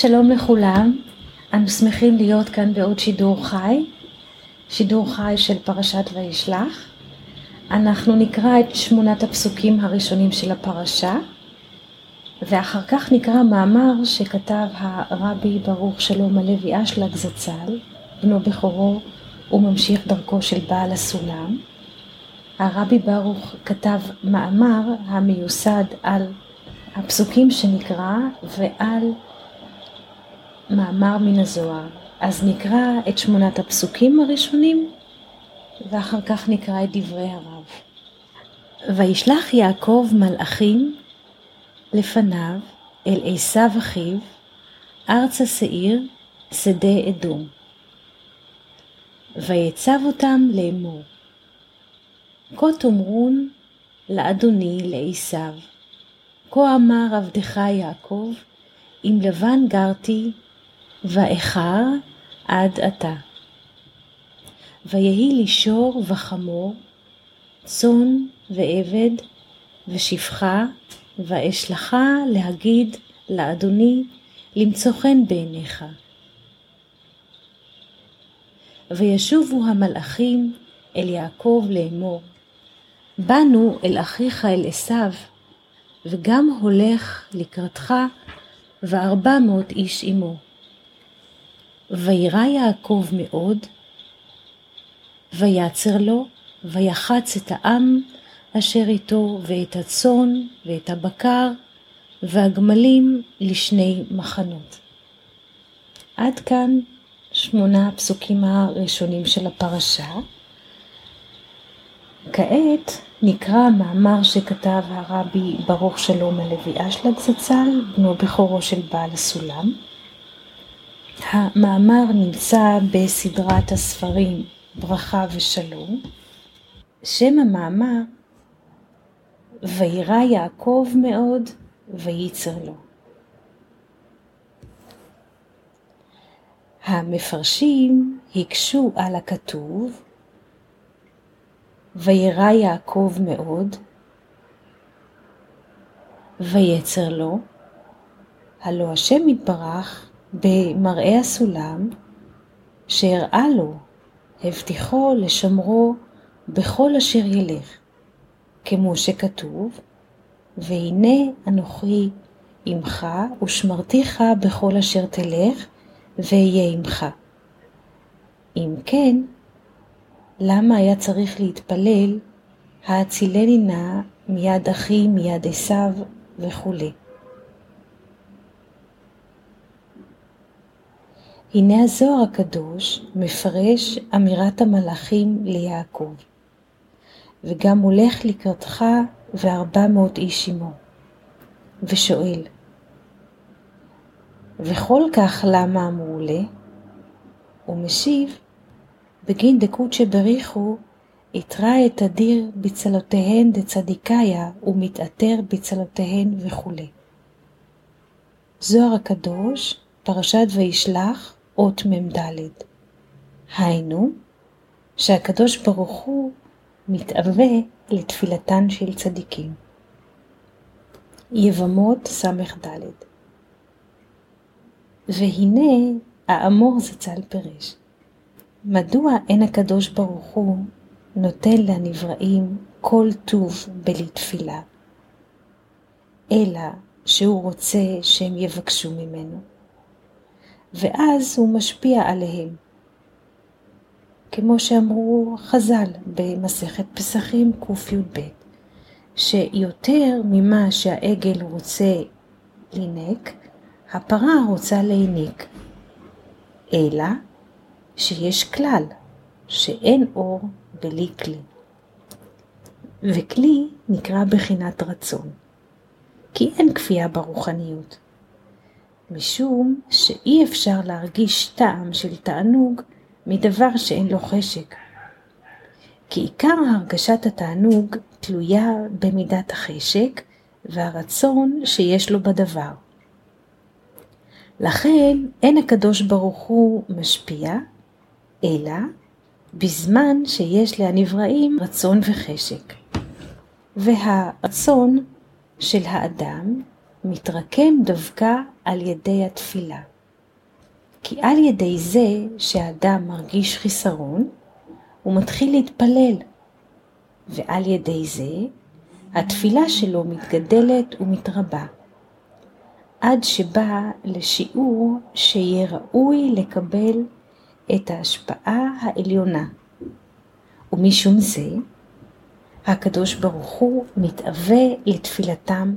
שלום לכולם, אנו שמחים להיות כאן בעוד שידור חי, שידור חי של פרשת וישלח. אנחנו נקרא את שמונת הפסוקים הראשונים של הפרשה, ואחר כך נקרא מאמר שכתב הרבי ברוך שלום הלוי אשלג זצ"ל, בנו בכורו וממשיך דרכו של בעל הסולם. הרבי ברוך כתב מאמר המיוסד על הפסוקים שנקרא ועל מאמר מן הזוהר. אז נקרא את שמונת הפסוקים הראשונים ואחר כך נקרא את דברי הרב. וישלח יעקב מלאכים לפניו אל עשיו אחיו, ארצה שעיר, שדה אדום. ויצב אותם לאמור. כה תאמרון לאדוני לעשיו, כה אמר עבדך יעקב, עם לבן גרתי, ואיכר עד עתה. ויהי לי שור וחמור, צאן ועבד, ושפחה, ואשלחה להגיד לאדוני למצוא חן בעיניך. וישובו המלאכים אל יעקב לאמור, באנו אל אחיך אל עשיו, וגם הולך לקראתך וארבע מאות איש עמו. וירא יעקב מאוד, ויצר לו, ויחץ את העם אשר איתו, ואת הצאן, ואת הבקר, והגמלים לשני מחנות. עד כאן שמונה הפסוקים הראשונים של הפרשה. כעת נקרא מאמר שכתב הרבי ברוך שלום הלוי אשלג זצ"ל, בנו בכורו של בעל הסולם. המאמר נמצא בסדרת הספרים ברכה ושלום. שם המאמר וירא יעקב מאוד וייצר לו. המפרשים הקשו על הכתוב וירא יעקב מאוד ויצר לו, הלא השם יתברך במראה הסולם שהראה לו, הבטיחו לשמרו בכל אשר ילך, כמו שכתוב, והנה אנוכי עמך ושמרתיך בכל אשר תלך, ואהיה עמך. אם כן, למה היה צריך להתפלל, האצילני נא מיד אחי, מיד עשיו וכולי. הנה הזוהר הקדוש מפרש אמירת המלאכים ליעקב, וגם הולך לקראתך וארבע מאות איש עמו, ושואל, וכל כך למה אמרו לי? משיב, בגין דקות שבריחו, יתרא את אדיר בצלותיהן דצדיקאיה ומתעטר בצלותיהן וכו'. זוהר הקדוש, פרשת וישלח, אות מ"ד. היינו, שהקדוש ברוך הוא מתאווה לתפילתן של צדיקים. יבמות ס"ד והנה האמור זצ"ל פירש. מדוע אין הקדוש ברוך הוא נותן לנבראים כל טוב בלי תפילה, אלא שהוא רוצה שהם יבקשו ממנו, ואז הוא משפיע עליהם. כמו שאמרו חז"ל במסכת פסחים קי"ב, שיותר ממה שהעגל רוצה לינק, הפרה רוצה להיניק, אלא שיש כלל, שאין אור בלי כלי. וכלי נקרא בחינת רצון, כי אין כפייה ברוחניות. משום שאי אפשר להרגיש טעם של תענוג מדבר שאין לו חשק. כי עיקר הרגשת התענוג תלויה במידת החשק והרצון שיש לו בדבר. לכן אין הקדוש ברוך הוא משפיע, אלא בזמן שיש לנבראים רצון וחשק. והרצון של האדם מתרקם דווקא על ידי התפילה. כי על ידי זה שהאדם מרגיש חיסרון, הוא מתחיל להתפלל, ועל ידי זה התפילה שלו מתגדלת ומתרבה, עד שבא לשיעור שיהיה ראוי לקבל את ההשפעה העליונה. ומשום זה, הקדוש ברוך הוא מתאווה לתפילתם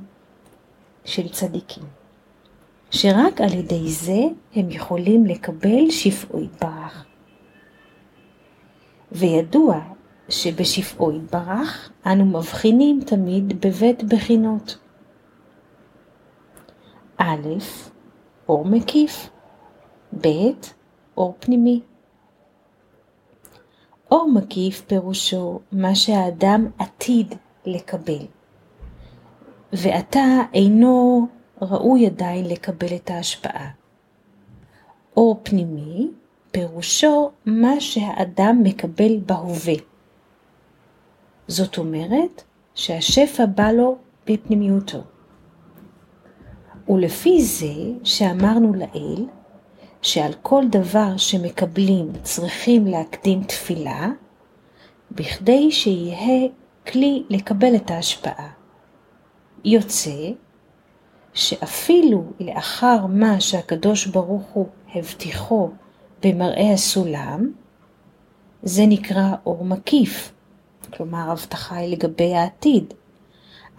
של צדיקים, שרק על ידי זה הם יכולים לקבל שפעו יתברך. וידוע שבשפעו יתברך אנו מבחינים תמיד בבית בחינות. א', אור מקיף, ב', אור פנימי. אור מקיף פירושו מה שהאדם עתיד לקבל, ועתה אינו ראוי עדיין לקבל את ההשפעה. אור פנימי פירושו מה שהאדם מקבל בהווה. זאת אומרת שהשפע בא לו בפנימיותו. ולפי זה שאמרנו לאל, שעל כל דבר שמקבלים צריכים להקדים תפילה, בכדי שיהיה כלי לקבל את ההשפעה. יוצא שאפילו לאחר מה שהקדוש ברוך הוא הבטיחו במראה הסולם, זה נקרא אור מקיף, כלומר הבטחה היא לגבי העתיד.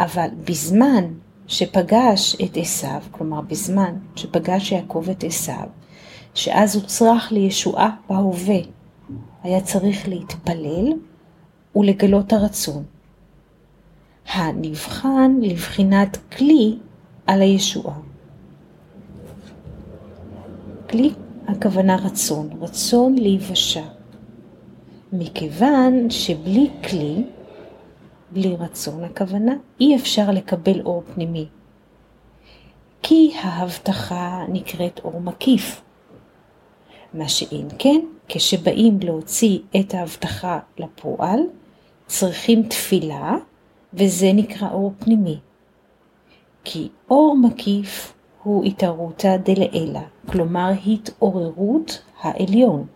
אבל בזמן שפגש את עשיו, כלומר בזמן שפגש יעקב את עשיו, שאז הוא צרח לישועה בהווה, היה צריך להתפלל ולגלות הרצון. הנבחן לבחינת כלי על הישועה. כלי הכוונה רצון, רצון להיוושע. מכיוון שבלי כלי, בלי רצון הכוונה, אי אפשר לקבל אור פנימי. כי ההבטחה נקראת אור מקיף. מה שאם כן, כשבאים להוציא את ההבטחה לפועל, צריכים תפילה, וזה נקרא אור פנימי. כי אור מקיף הוא התערותא דלעילא, כלומר התעוררות העליון,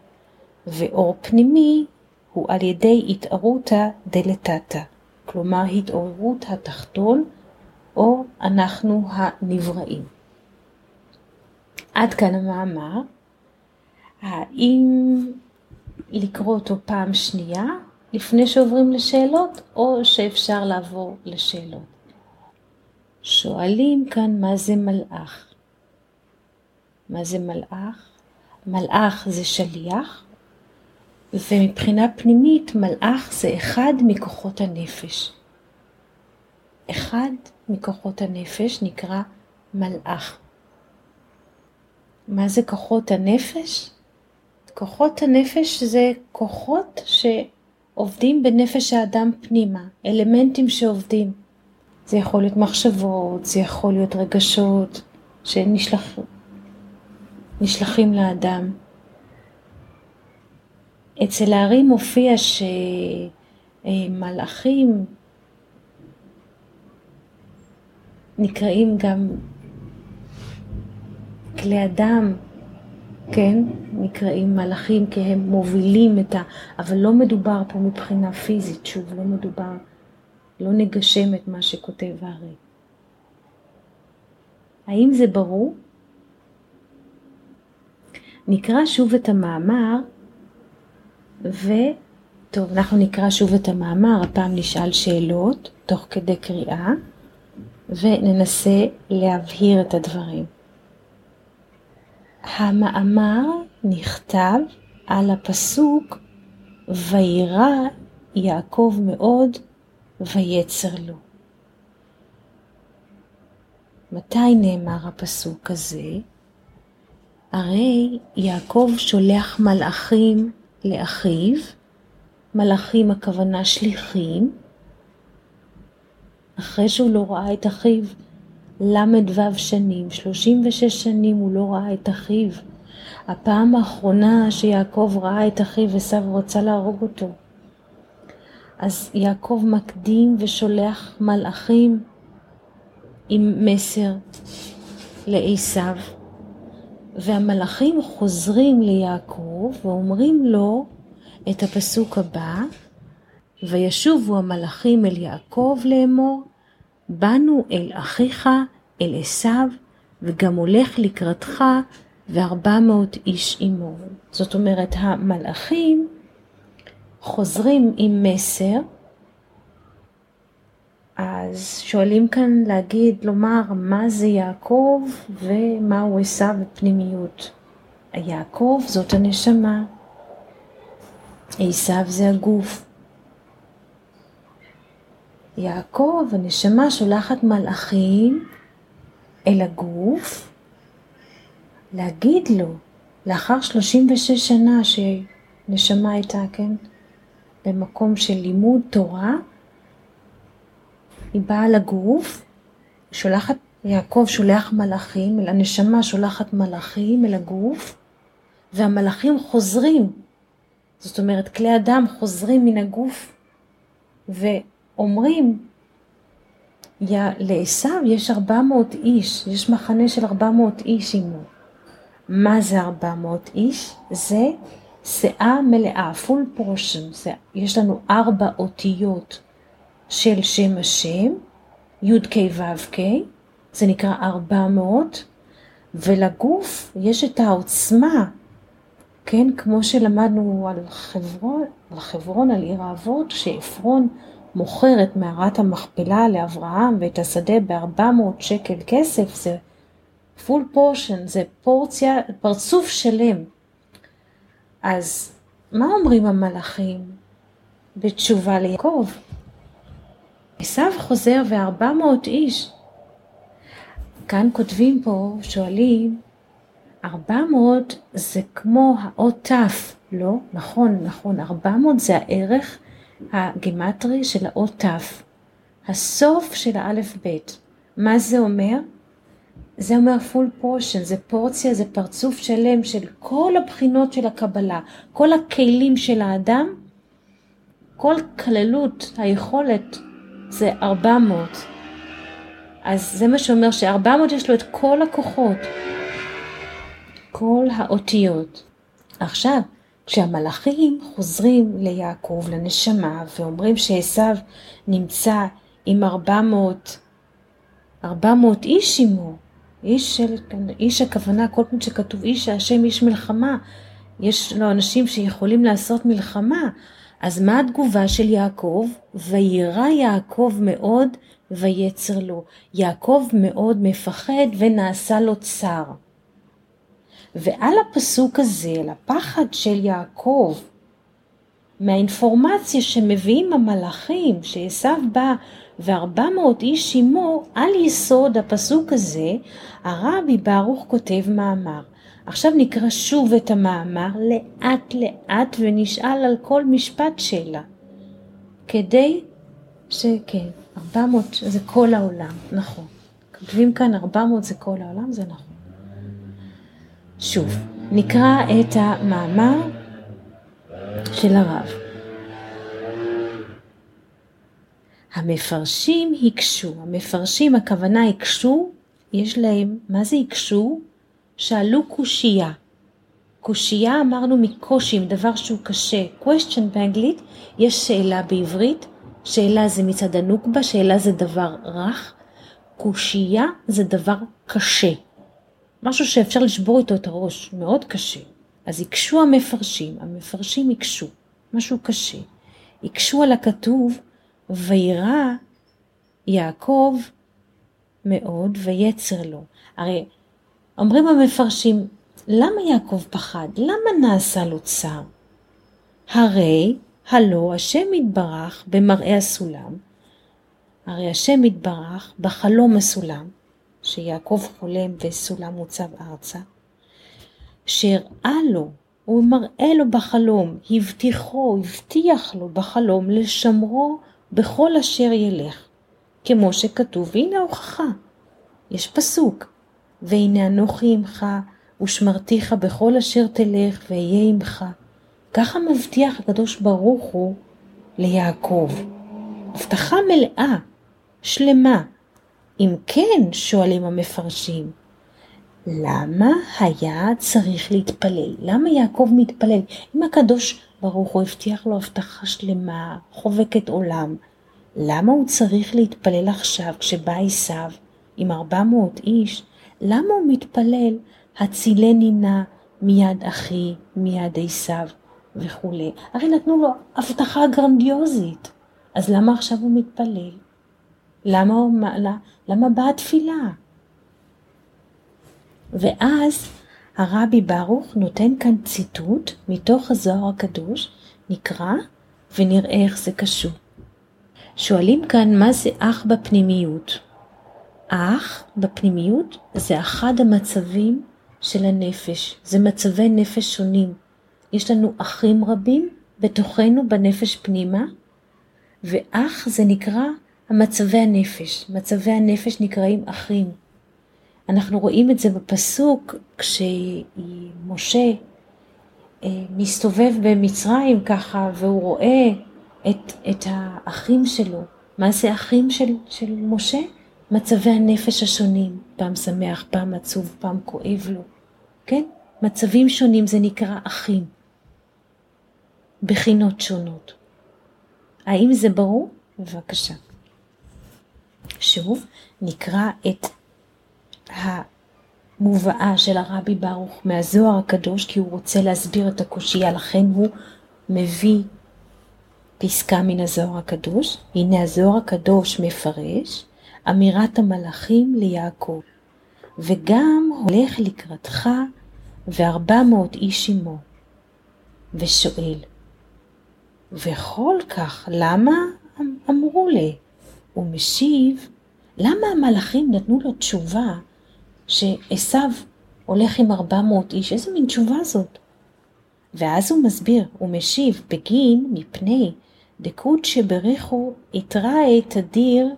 ואור פנימי הוא על ידי התערותא דלתתא, כלומר התעוררות התחתון, או אנחנו הנבראים. עד כאן המאמר. האם לקרוא אותו פעם שנייה לפני שעוברים לשאלות, או שאפשר לעבור לשאלות? שואלים כאן מה זה מלאך. מה זה מלאך? מלאך זה שליח, ומבחינה פנימית מלאך זה אחד מכוחות הנפש. אחד מכוחות הנפש נקרא מלאך. מה זה כוחות הנפש? כוחות הנפש זה כוחות שעובדים בנפש האדם פנימה, אלמנטים שעובדים. זה יכול להיות מחשבות, זה יכול להיות רגשות שנשלחים לאדם. אצל הארי מופיע שמלאכים נקראים גם כלי אדם, כן? נקראים מלאכים כי הם מובילים את ה... אבל לא מדובר פה מבחינה פיזית, שוב, לא מדובר, לא נגשם את מה שכותב הארי. האם זה ברור? נקרא שוב את המאמר וטוב, אנחנו נקרא שוב את המאמר, הפעם נשאל שאלות תוך כדי קריאה, וננסה להבהיר את הדברים. המאמר נכתב על הפסוק וירא יעקב מאוד ויצר לו. מתי נאמר הפסוק הזה? הרי יעקב שולח מלאכים לאחיו, מלאכים הכוונה שליחים, אחרי שהוא לא ראה את אחיו ל"ו שנים, 36 שנים הוא לא ראה את אחיו. הפעם האחרונה שיעקב ראה את אחיו עשיו רצה להרוג אותו. אז יעקב מקדים ושולח מלאכים עם מסר לעשיו, והמלאכים חוזרים ליעקב ואומרים לו את הפסוק הבא, וישובו המלאכים אל יעקב לאמור, באנו אל אחיך, אל עשיו, וגם הולך לקראתך וארבע מאות איש עמו. זאת אומרת, המלאכים חוזרים עם מסר, אז שואלים כאן להגיד, לומר, מה זה יעקב ומהו עשיו בפנימיות. יעקב זאת הנשמה, עשיו זה הגוף. יעקב, הנשמה שולחת מלאכים אל הגוף, להגיד לו, לאחר 36 שנה שנשמה הייתה, כן, במקום של לימוד תורה, היא באה לגוף, שולחת, יעקב שולח מלאכים, אל הנשמה שולחת מלאכים אל הגוף, והמלאכים חוזרים, זאת אומרת כלי אדם חוזרים מן הגוף ואומרים לעשו יש 400 איש, יש מחנה של 400 איש עמו. מה זה 400 איש? זה שאה מלאה, full portion, יש לנו ארבע אותיות של שם השם, י"ק ו"ק, זה נקרא 400, ולגוף יש את העוצמה, כן, כמו שלמדנו על חברון, על חברון, על עיר האבות, שעפרון מוכר את מערת המכפלה לאברהם ואת השדה ב-400 שקל כסף, זה פול פורשן, זה פורציה, פרצוף שלם. אז מה אומרים המלאכים בתשובה ליעקב? עשיו חוזר וארבע מאות איש. כאן כותבים פה, שואלים, ארבע מאות זה כמו האות ת', לא? נכון, נכון, ארבע מאות זה הערך הגימטרי של האות ת', הסוף של האלף בית. מה זה אומר? זה אומר פול פורשן, זה פורציה, זה פרצוף שלם של כל הבחינות של הקבלה, כל הכלים של האדם, כל כללות היכולת זה 400. אז זה מה שאומר ש-400 יש לו את כל הכוחות, כל האותיות. עכשיו, כשהמלאכים חוזרים ליעקב, לנשמה, ואומרים שעשו נמצא עם 400, 400 איש עמו, איש של, איש הכוונה, כל פעם שכתוב איש השם איש מלחמה, יש לו אנשים שיכולים לעשות מלחמה, אז מה התגובה של יעקב? וירא יעקב מאוד ויצר לו. יעקב מאוד מפחד ונעשה לו צר. ועל הפסוק הזה, על הפחד של יעקב, מהאינפורמציה שמביאים המלאכים, שעשו בא וארבע מאות איש עמו, על יסוד הפסוק הזה, הרבי ברוך כותב מאמר. עכשיו נקרא שוב את המאמר לאט לאט ונשאל על כל משפט שאלה. כדי שכן, 400 זה כל העולם, נכון. כותבים כאן 400 זה כל העולם, זה נכון. שוב, נקרא את המאמר של הרב. המפרשים הקשו, המפרשים הכוונה הקשו, יש להם, מה זה הקשו? שאלו קושייה. קושייה אמרנו מקושי, דבר שהוא קשה. question באנגלית, יש שאלה בעברית, שאלה זה מצד הנוקבה, שאלה זה דבר רך, קושייה זה דבר קשה. משהו שאפשר לשבור איתו את הראש, מאוד קשה. אז הקשו המפרשים, המפרשים הקשו, משהו קשה. הקשו על הכתוב, וירא יעקב מאוד ויצר לו. הרי אומרים המפרשים, למה יעקב פחד? למה נעשה לו צר? הרי הלא השם יתברך במראה הסולם, הרי השם יתברך בחלום הסולם, שיעקב חולם וסולם מוצב ארצה, שהראה לו, הוא מראה לו בחלום, הבטיחו, הבטיח לו בחלום לשמרו בכל אשר ילך, כמו שכתוב, והנה ההוכחה, יש פסוק, והנה אנוכי עמך, ושמרתיך בכל אשר תלך, ואהיה עמך. ככה מבטיח הקדוש ברוך הוא ליעקב. הבטחה מלאה, שלמה. אם כן, שואלים המפרשים, למה היה צריך להתפלל? למה יעקב מתפלל? אם הקדוש ברוך הוא הבטיח לו הבטחה שלמה, חובקת עולם, למה הוא צריך להתפלל עכשיו כשבא עשיו עם ארבע מאות איש? למה הוא מתפלל הצילני נא מיד אחי, מיד עשיו וכולי? הרי נתנו לו הבטחה גרנדיוזית, אז למה עכשיו הוא מתפלל? למה, למה, למה באה התפילה? ואז הרבי ברוך נותן כאן ציטוט מתוך הזוהר הקדוש, נקרא ונראה איך זה קשור. שואלים כאן מה זה אח בפנימיות. אח בפנימיות זה אחד המצבים של הנפש, זה מצבי נפש שונים. יש לנו אחים רבים בתוכנו בנפש פנימה, ואח זה נקרא המצבי הנפש. מצבי הנפש נקראים אחים. אנחנו רואים את זה בפסוק כשמשה אה, מסתובב במצרים ככה והוא רואה את, את האחים שלו. מה זה אחים של, של משה? מצבי הנפש השונים, פעם שמח, פעם עצוב, פעם כואב לו, כן? מצבים שונים זה נקרא אחים, בחינות שונות. האם זה ברור? בבקשה. שוב, נקרא את המובאה של הרבי ברוך מהזוהר הקדוש, כי הוא רוצה להסביר את הקושייה, לכן הוא מביא פסקה מן הזוהר הקדוש. הנה הזוהר הקדוש מפרש אמירת המלאכים ליעקב, וגם הולך לקראתך וארבע מאות איש עמו, ושואל, וכל כך למה אמרו לי? הוא משיב, למה המלאכים נתנו לו תשובה שעשו הולך עם ארבע מאות איש? איזה מין תשובה זאת? ואז הוא מסביר, הוא משיב, בגין מפני דקות שבריחו התראה תדיר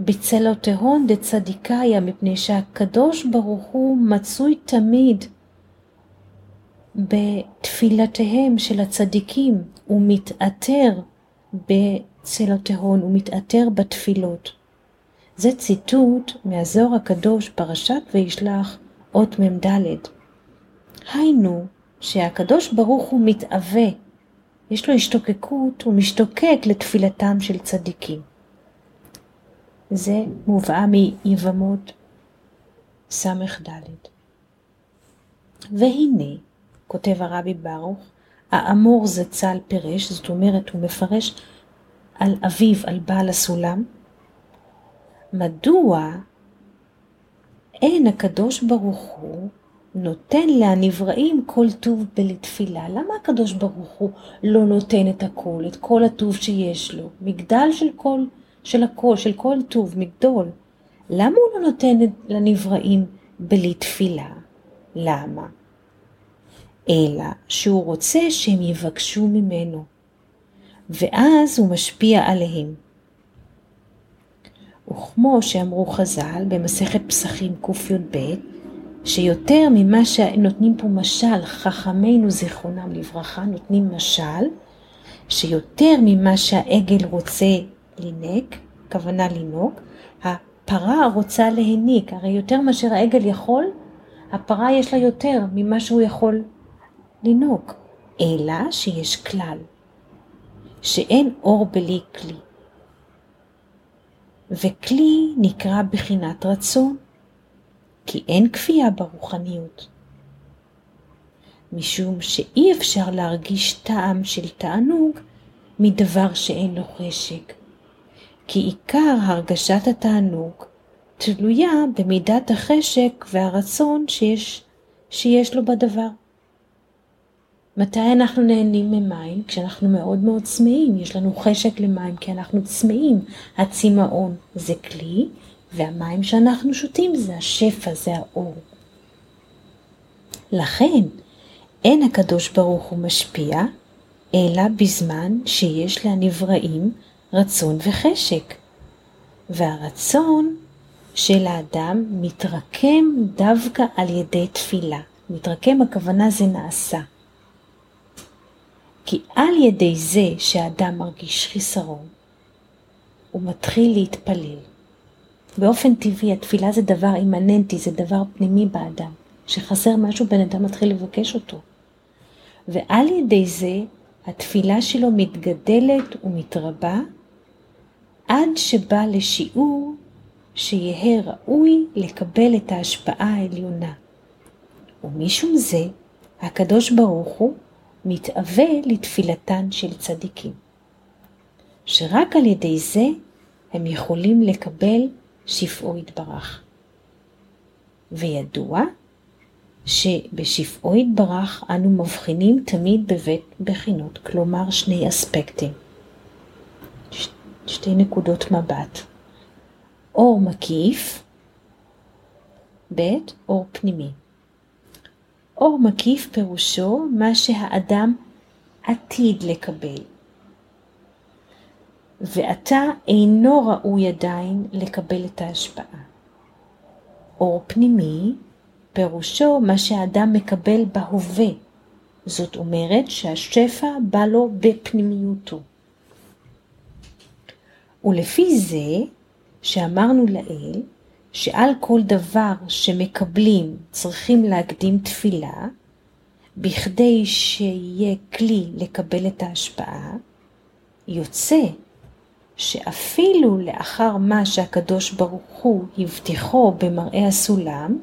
בצלותיהון דצדיקאיה, מפני שהקדוש ברוך הוא מצוי תמיד בתפילתיהם של הצדיקים, הוא מתעתר בצלותיהון, הוא מתעתר בתפילות. זה ציטוט מהזוהר הקדוש, פרשת וישלח, אות מ"ד. היינו, שהקדוש ברוך הוא מתאווה, יש לו השתוקקות, הוא משתוקק לתפילתם של צדיקים. זה מובאה מיבמות ס"ד. והנה, כותב הרבי ברוך, האמור זצ"ל פירש, זאת אומרת הוא מפרש על אביו, על בעל הסולם, מדוע אין הקדוש ברוך הוא נותן להנבראים כל טוב בלתפילה. למה הקדוש ברוך הוא לא נותן את הכל, את כל הטוב שיש לו? מגדל של כל, של הכל, של כל טוב, מגדול. למה הוא לא נותן לנבראים בלי תפילה? למה? אלא שהוא רוצה שהם יבקשו ממנו, ואז הוא משפיע עליהם. וכמו שאמרו חז"ל במסכת פסחים קי"ב, שיותר ממה שנותנים פה משל, חכמינו זיכרונם לברכה נותנים משל, שיותר ממה שהעגל רוצה לינק, כוונה לינוק, הפרה רוצה להניק, הרי יותר מאשר העגל יכול, הפרה יש לה יותר ממה שהוא יכול לינוק, אלא שיש כלל, שאין אור בלי כלי. וכלי נקרא בחינת רצון, כי אין כפייה ברוחניות. משום שאי אפשר להרגיש טעם של תענוג מדבר שאין לו חשק, כי עיקר הרגשת התענוג תלויה במידת החשק והרצון שיש, שיש לו בדבר. מתי אנחנו נהנים ממים? כשאנחנו מאוד מאוד צמאים, יש לנו חשק למים כי אנחנו צמאים. הצמאון זה כלי, והמים שאנחנו שותים זה השפע, זה האור. לכן, אין הקדוש ברוך הוא משפיע, אלא בזמן שיש לנבראים רצון וחשק. והרצון של האדם מתרקם דווקא על ידי תפילה. מתרקם הכוונה זה נעשה. כי על ידי זה שהאדם מרגיש חיסרון, הוא מתחיל להתפלל. באופן טבעי, התפילה זה דבר אימננטי, זה דבר פנימי באדם. שחסר משהו, בן אדם מתחיל לבקש אותו. ועל ידי זה, התפילה שלו מתגדלת ומתרבה, עד שבא לשיעור שיהא ראוי לקבל את ההשפעה העליונה. ומשום זה, הקדוש ברוך הוא מתאווה לתפילתן של צדיקים. שרק על ידי זה הם יכולים לקבל שפעו יתברך. וידוע שבשפעו יתברך אנו מבחינים תמיד בבית בחינות, כלומר שני אספקטים, ש- שתי נקודות מבט. אור מקיף, ב' אור פנימי. אור מקיף פירושו מה שהאדם עתיד לקבל, ועתה אינו ראוי עדיין לקבל את ההשפעה. אור פנימי פירושו מה שהאדם מקבל בהווה, זאת אומרת שהשפע בא לו בפנימיותו. ולפי זה שאמרנו לעיל, שעל כל דבר שמקבלים צריכים להקדים תפילה, בכדי שיהיה כלי לקבל את ההשפעה, יוצא שאפילו לאחר מה שהקדוש ברוך הוא הבטיחו במראה הסולם,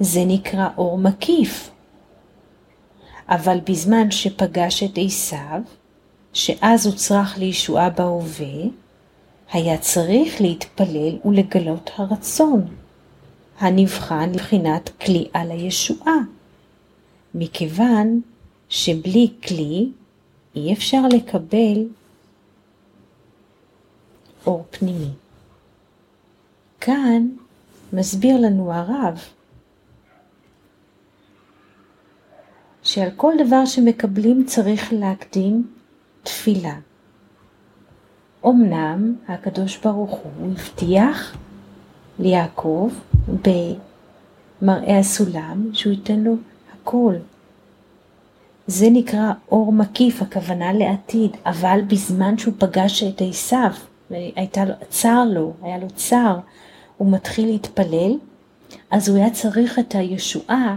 זה נקרא אור מקיף. אבל בזמן שפגש את עשיו, שאז הוא צריך לישועה בהווה, היה צריך להתפלל ולגלות הרצון, הנבחן לבחינת כלי על הישועה, מכיוון שבלי כלי אי אפשר לקבל אור פנימי. כאן מסביר לנו הרב שעל כל דבר שמקבלים צריך להקדים תפילה. אמנם הקדוש ברוך הוא הבטיח ליעקב במראה הסולם שהוא ייתן לו הכל. זה נקרא אור מקיף, הכוונה לעתיד, אבל בזמן שהוא פגש את עשיו, והייתה לו, צר לו, היה לו צר, הוא מתחיל להתפלל, אז הוא היה צריך את הישועה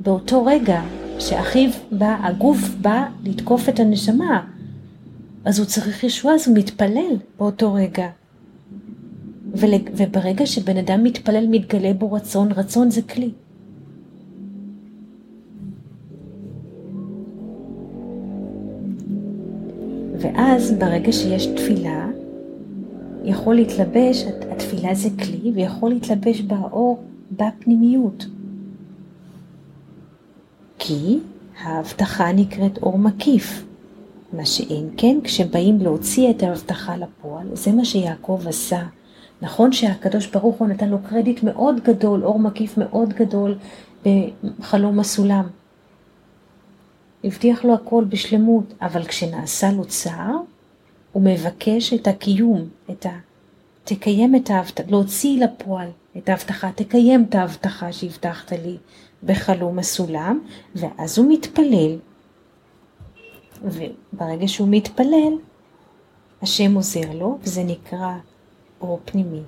באותו רגע שאחיו בא, הגוף בא לתקוף את הנשמה, אז הוא צריך ישועה, אז הוא מתפלל באותו רגע. ולג... וברגע שבן אדם מתפלל, מתגלה בו רצון, רצון זה כלי. ואז ברגע שיש תפילה, יכול להתלבש, התפילה זה כלי, ויכול להתלבש באור בפנימיות. כי ההבטחה נקראת אור מקיף. מה שאין כן, כשבאים להוציא את ההבטחה לפועל, זה מה שיעקב עשה. נכון שהקדוש ברוך הוא נתן לו קרדיט מאוד גדול, אור מקיף מאוד גדול בחלום הסולם. הבטיח לו הכל בשלמות, אבל כשנעשה לו צער, הוא מבקש את הקיום, את ה... תקיים את ההבטחה, להוציא לפועל את ההבטחה, תקיים את ההבטחה שהבטחת לי בחלום הסולם, ואז הוא מתפלל וברגע שהוא מתפלל, השם עוזר לו, וזה נקרא אור פנימי.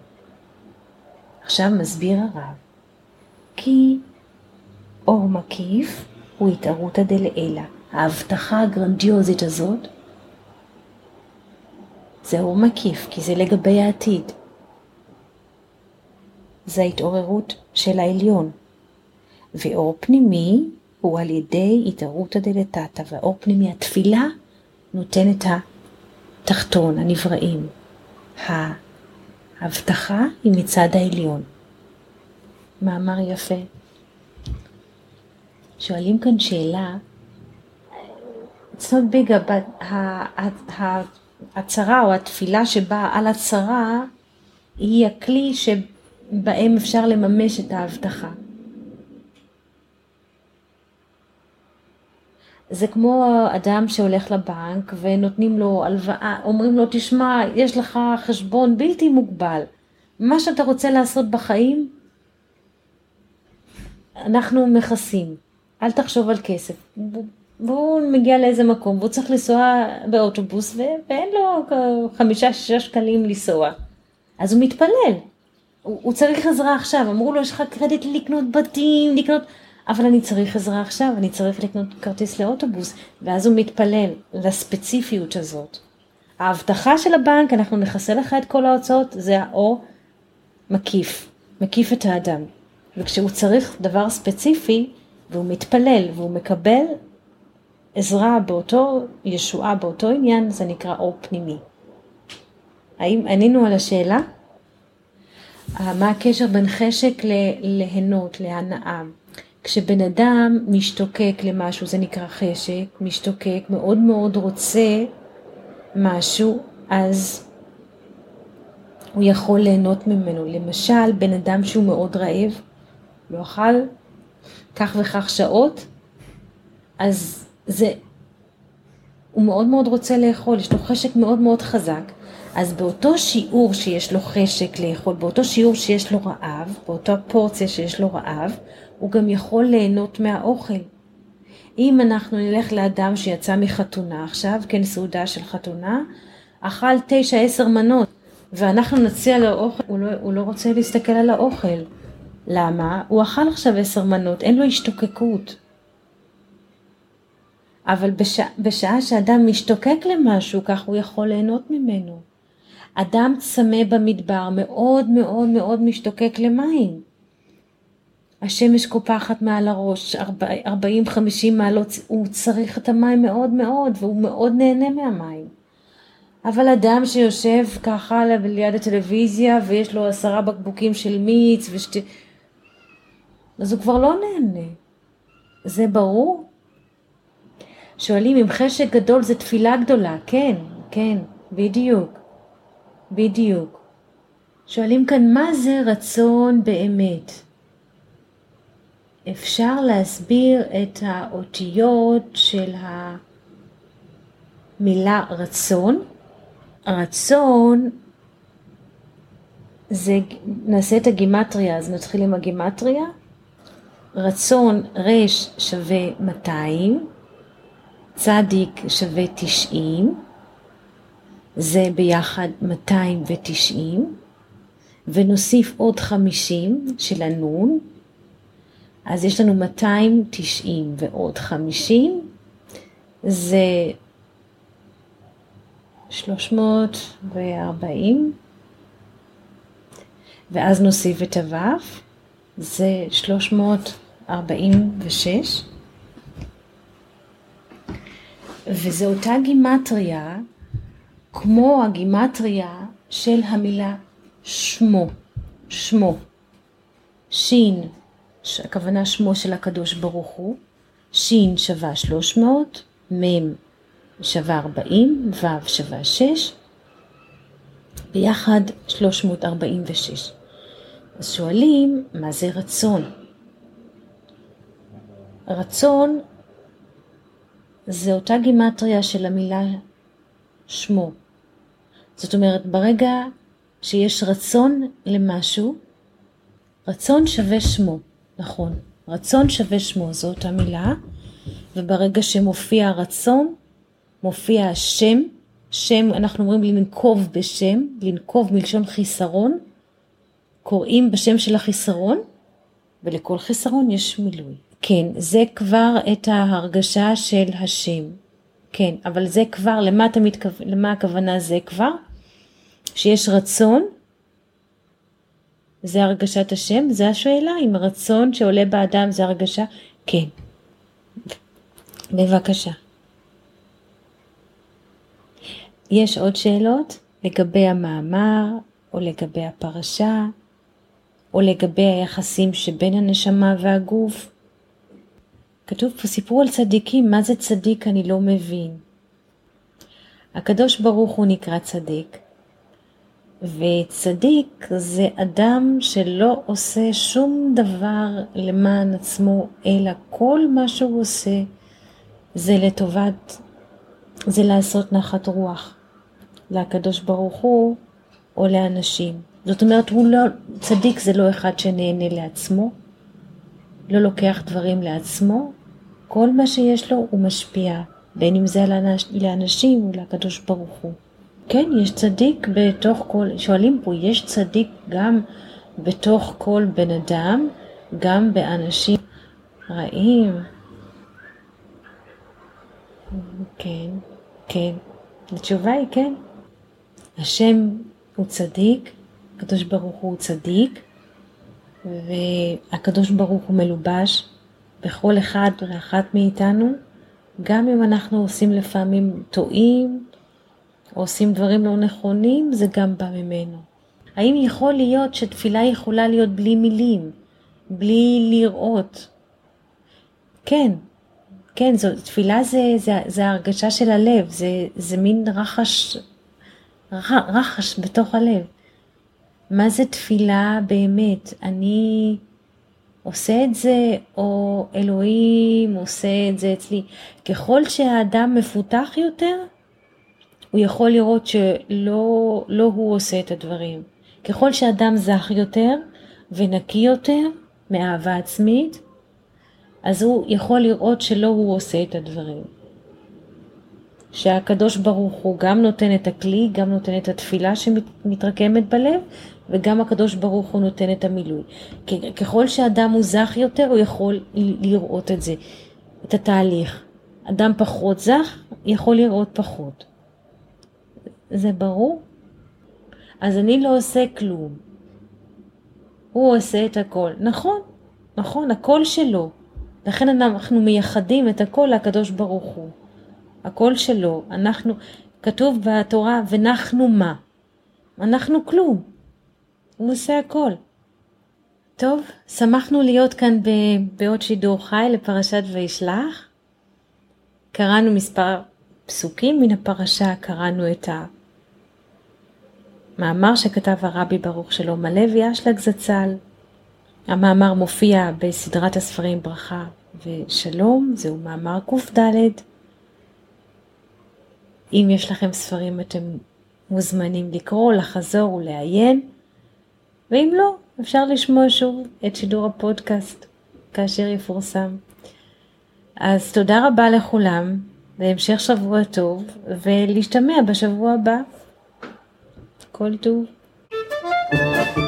עכשיו מסביר הרב, כי אור מקיף הוא התערותא דלעילא. ההבטחה הגרנדיוזית הזאת זה אור מקיף, כי זה לגבי העתיד. זה ההתעוררות של העליון. ואור פנימי הוא על ידי התערותא דלתתא, והאור פנימי, התפילה, נותן את התחתון, הנבראים. ההבטחה היא מצד העליון. מאמר יפה. שואלים כאן שאלה, it's but ההצהרה או התפילה שבאה על הצהרה היא הכלי שבהם אפשר לממש את ההבטחה. זה כמו אדם שהולך לבנק ונותנים לו הלוואה, אומרים לו, תשמע, יש לך חשבון בלתי מוגבל. מה שאתה רוצה לעשות בחיים, אנחנו מכסים. אל תחשוב על כסף. והוא מגיע לאיזה מקום, והוא צריך לנסוע באוטובוס, ואין לו חמישה-שישה שקלים לנסוע. אז הוא מתפלל. הוא, הוא צריך עזרה עכשיו, אמרו לו יש לך קרדיט לקנות בתים, לקנות, אבל אני צריך עזרה עכשיו, אני צריך לקנות כרטיס לאוטובוס, ואז הוא מתפלל לספציפיות הזאת. ההבטחה של הבנק, אנחנו נכסה לך את כל ההוצאות, זה האור מקיף, מקיף את האדם. וכשהוא צריך דבר ספציפי, והוא מתפלל והוא מקבל עזרה באותו, ישועה באותו עניין, זה נקרא אור פנימי. האם ענינו על השאלה? אה, מה הקשר בין חשק ליהנות, להנאה? כשבן אדם משתוקק למשהו, זה נקרא חשק, משתוקק, מאוד מאוד רוצה משהו, אז הוא יכול ליהנות ממנו. למשל, בן אדם שהוא מאוד רעב, לא אכל כך וכך שעות, אז זה, הוא מאוד מאוד רוצה לאכול, יש לו חשק מאוד מאוד חזק. אז באותו שיעור שיש לו חשק לאכול, באותו שיעור שיש לו רעב, באותה פורציה שיש לו רעב, הוא גם יכול ליהנות מהאוכל. אם אנחנו נלך לאדם שיצא מחתונה עכשיו, כן סעודה של חתונה, אכל תשע עשר מנות, ואנחנו נציע לו אוכל, הוא לא, הוא לא רוצה להסתכל על האוכל. למה? הוא אכל עכשיו עשר מנות, אין לו השתוקקות. אבל בשע, בשעה שאדם משתוקק למשהו, כך הוא יכול ליהנות ממנו. אדם צמא במדבר מאוד מאוד מאוד משתוקק למים. השמש קופחת מעל הראש, 40-50 מעלות, הוא צריך את המים מאוד מאוד, והוא מאוד נהנה מהמים. אבל אדם שיושב ככה ליד הטלוויזיה ויש לו עשרה בקבוקים של מיץ ושתי... אז הוא כבר לא נהנה. זה ברור? שואלים אם חשק גדול זה תפילה גדולה, כן, כן, בדיוק. בדיוק. שואלים כאן מה זה רצון באמת. אפשר להסביר את האותיות של המילה רצון. רצון זה, נעשה את הגימטריה, אז נתחיל עם הגימטריה. רצון רש שווה 200, צדיק שווה 90, זה ביחד 290, ונוסיף עוד 50 של הנון, אז יש לנו 290 ועוד 50, זה 340, ואז נוסיף את הו', זה 346, וזו אותה גימטריה כמו הגימטריה של המילה שמו, שמו. שין, הכוונה שמו של הקדוש ברוך הוא, שין שווה 300, מ' שווה 40, ו' שווה 6, ביחד 346. אז שואלים, מה זה רצון? רצון זה אותה גימטריה של המילה שמו. זאת אומרת, ברגע שיש רצון למשהו, רצון שווה שמו, נכון. רצון שווה שמו, זו אותה מילה, וברגע שמופיע הרצון, מופיע השם, שם, אנחנו אומרים לנקוב בשם, לנקוב מלשון חיסרון, קוראים בשם של החיסרון, ולכל חיסרון יש מילוי. כן, זה כבר את ההרגשה של השם. כן, אבל זה כבר, למה, אתה מתכו... למה הכוונה זה כבר? שיש רצון, זה הרגשת השם? זה השאלה, אם הרצון שעולה באדם זה הרגשה? כן. בבקשה. יש עוד שאלות לגבי המאמר, או לגבי הפרשה, או לגבי היחסים שבין הנשמה והגוף? כתוב פה סיפור על צדיקים, מה זה צדיק אני לא מבין. הקדוש ברוך הוא נקרא צדיק, וצדיק זה אדם שלא עושה שום דבר למען עצמו, אלא כל מה שהוא עושה זה לטובת, זה לעשות נחת רוח לקדוש ברוך הוא או לאנשים. זאת אומרת, הוא לא, צדיק זה לא אחד שנהנה לעצמו, לא לוקח דברים לעצמו, כל מה שיש לו הוא משפיע, בין אם זה לאנשים או לקדוש ברוך הוא. כן, יש צדיק בתוך כל, שואלים פה, יש צדיק גם בתוך כל בן אדם, גם באנשים רעים. כן, כן. התשובה היא כן. השם הוא צדיק, הקדוש ברוך הוא צדיק, והקדוש ברוך הוא מלובש בכל אחד ואחת מאיתנו, גם אם אנחנו עושים לפעמים טועים, או עושים דברים לא נכונים, זה גם בא ממנו. האם יכול להיות שתפילה יכולה להיות בלי מילים, בלי לראות? כן, כן, זו, תפילה זה, זה, זה הרגשה של הלב, זה, זה מין רחש, רח, רחש בתוך הלב. מה זה תפילה באמת? אני עושה את זה, או אלוהים עושה את זה אצלי. ככל שהאדם מפותח יותר, הוא יכול לראות שלא לא הוא עושה את הדברים. ככל שאדם זך יותר ונקי יותר מאהבה עצמית, אז הוא יכול לראות שלא הוא עושה את הדברים. שהקדוש ברוך הוא גם נותן את הכלי, גם נותן את התפילה שמתרקמת בלב, וגם הקדוש ברוך הוא נותן את המילוי. ככל שאדם הוא זך יותר, הוא יכול לראות את זה, את התהליך. אדם פחות זך, יכול לראות פחות. זה ברור? אז אני לא עושה כלום. הוא עושה את הכל. נכון, נכון, הכל שלו. לכן אנחנו מייחדים את הכל לקדוש ברוך הוא. הכל שלו. אנחנו, כתוב בתורה, ונחנו מה? אנחנו כלום. הוא עושה הכל. טוב, שמחנו להיות כאן בעוד שידור חי לפרשת וישלח. קראנו מספר פסוקים מן הפרשה, קראנו את המאמר שכתב הרבי ברוך שלום הלוי אשלג זצ"ל. המאמר מופיע בסדרת הספרים ברכה ושלום, זהו מאמר קד. אם יש לכם ספרים אתם מוזמנים לקרוא, לחזור ולעיין, ואם לא, אפשר לשמוע שוב את שידור הפודקאסט כאשר יפורסם. אז תודה רבה לכולם, והמשך שבוע טוב, ולהשתמע בשבוע הבא. כל טוב. Thank you.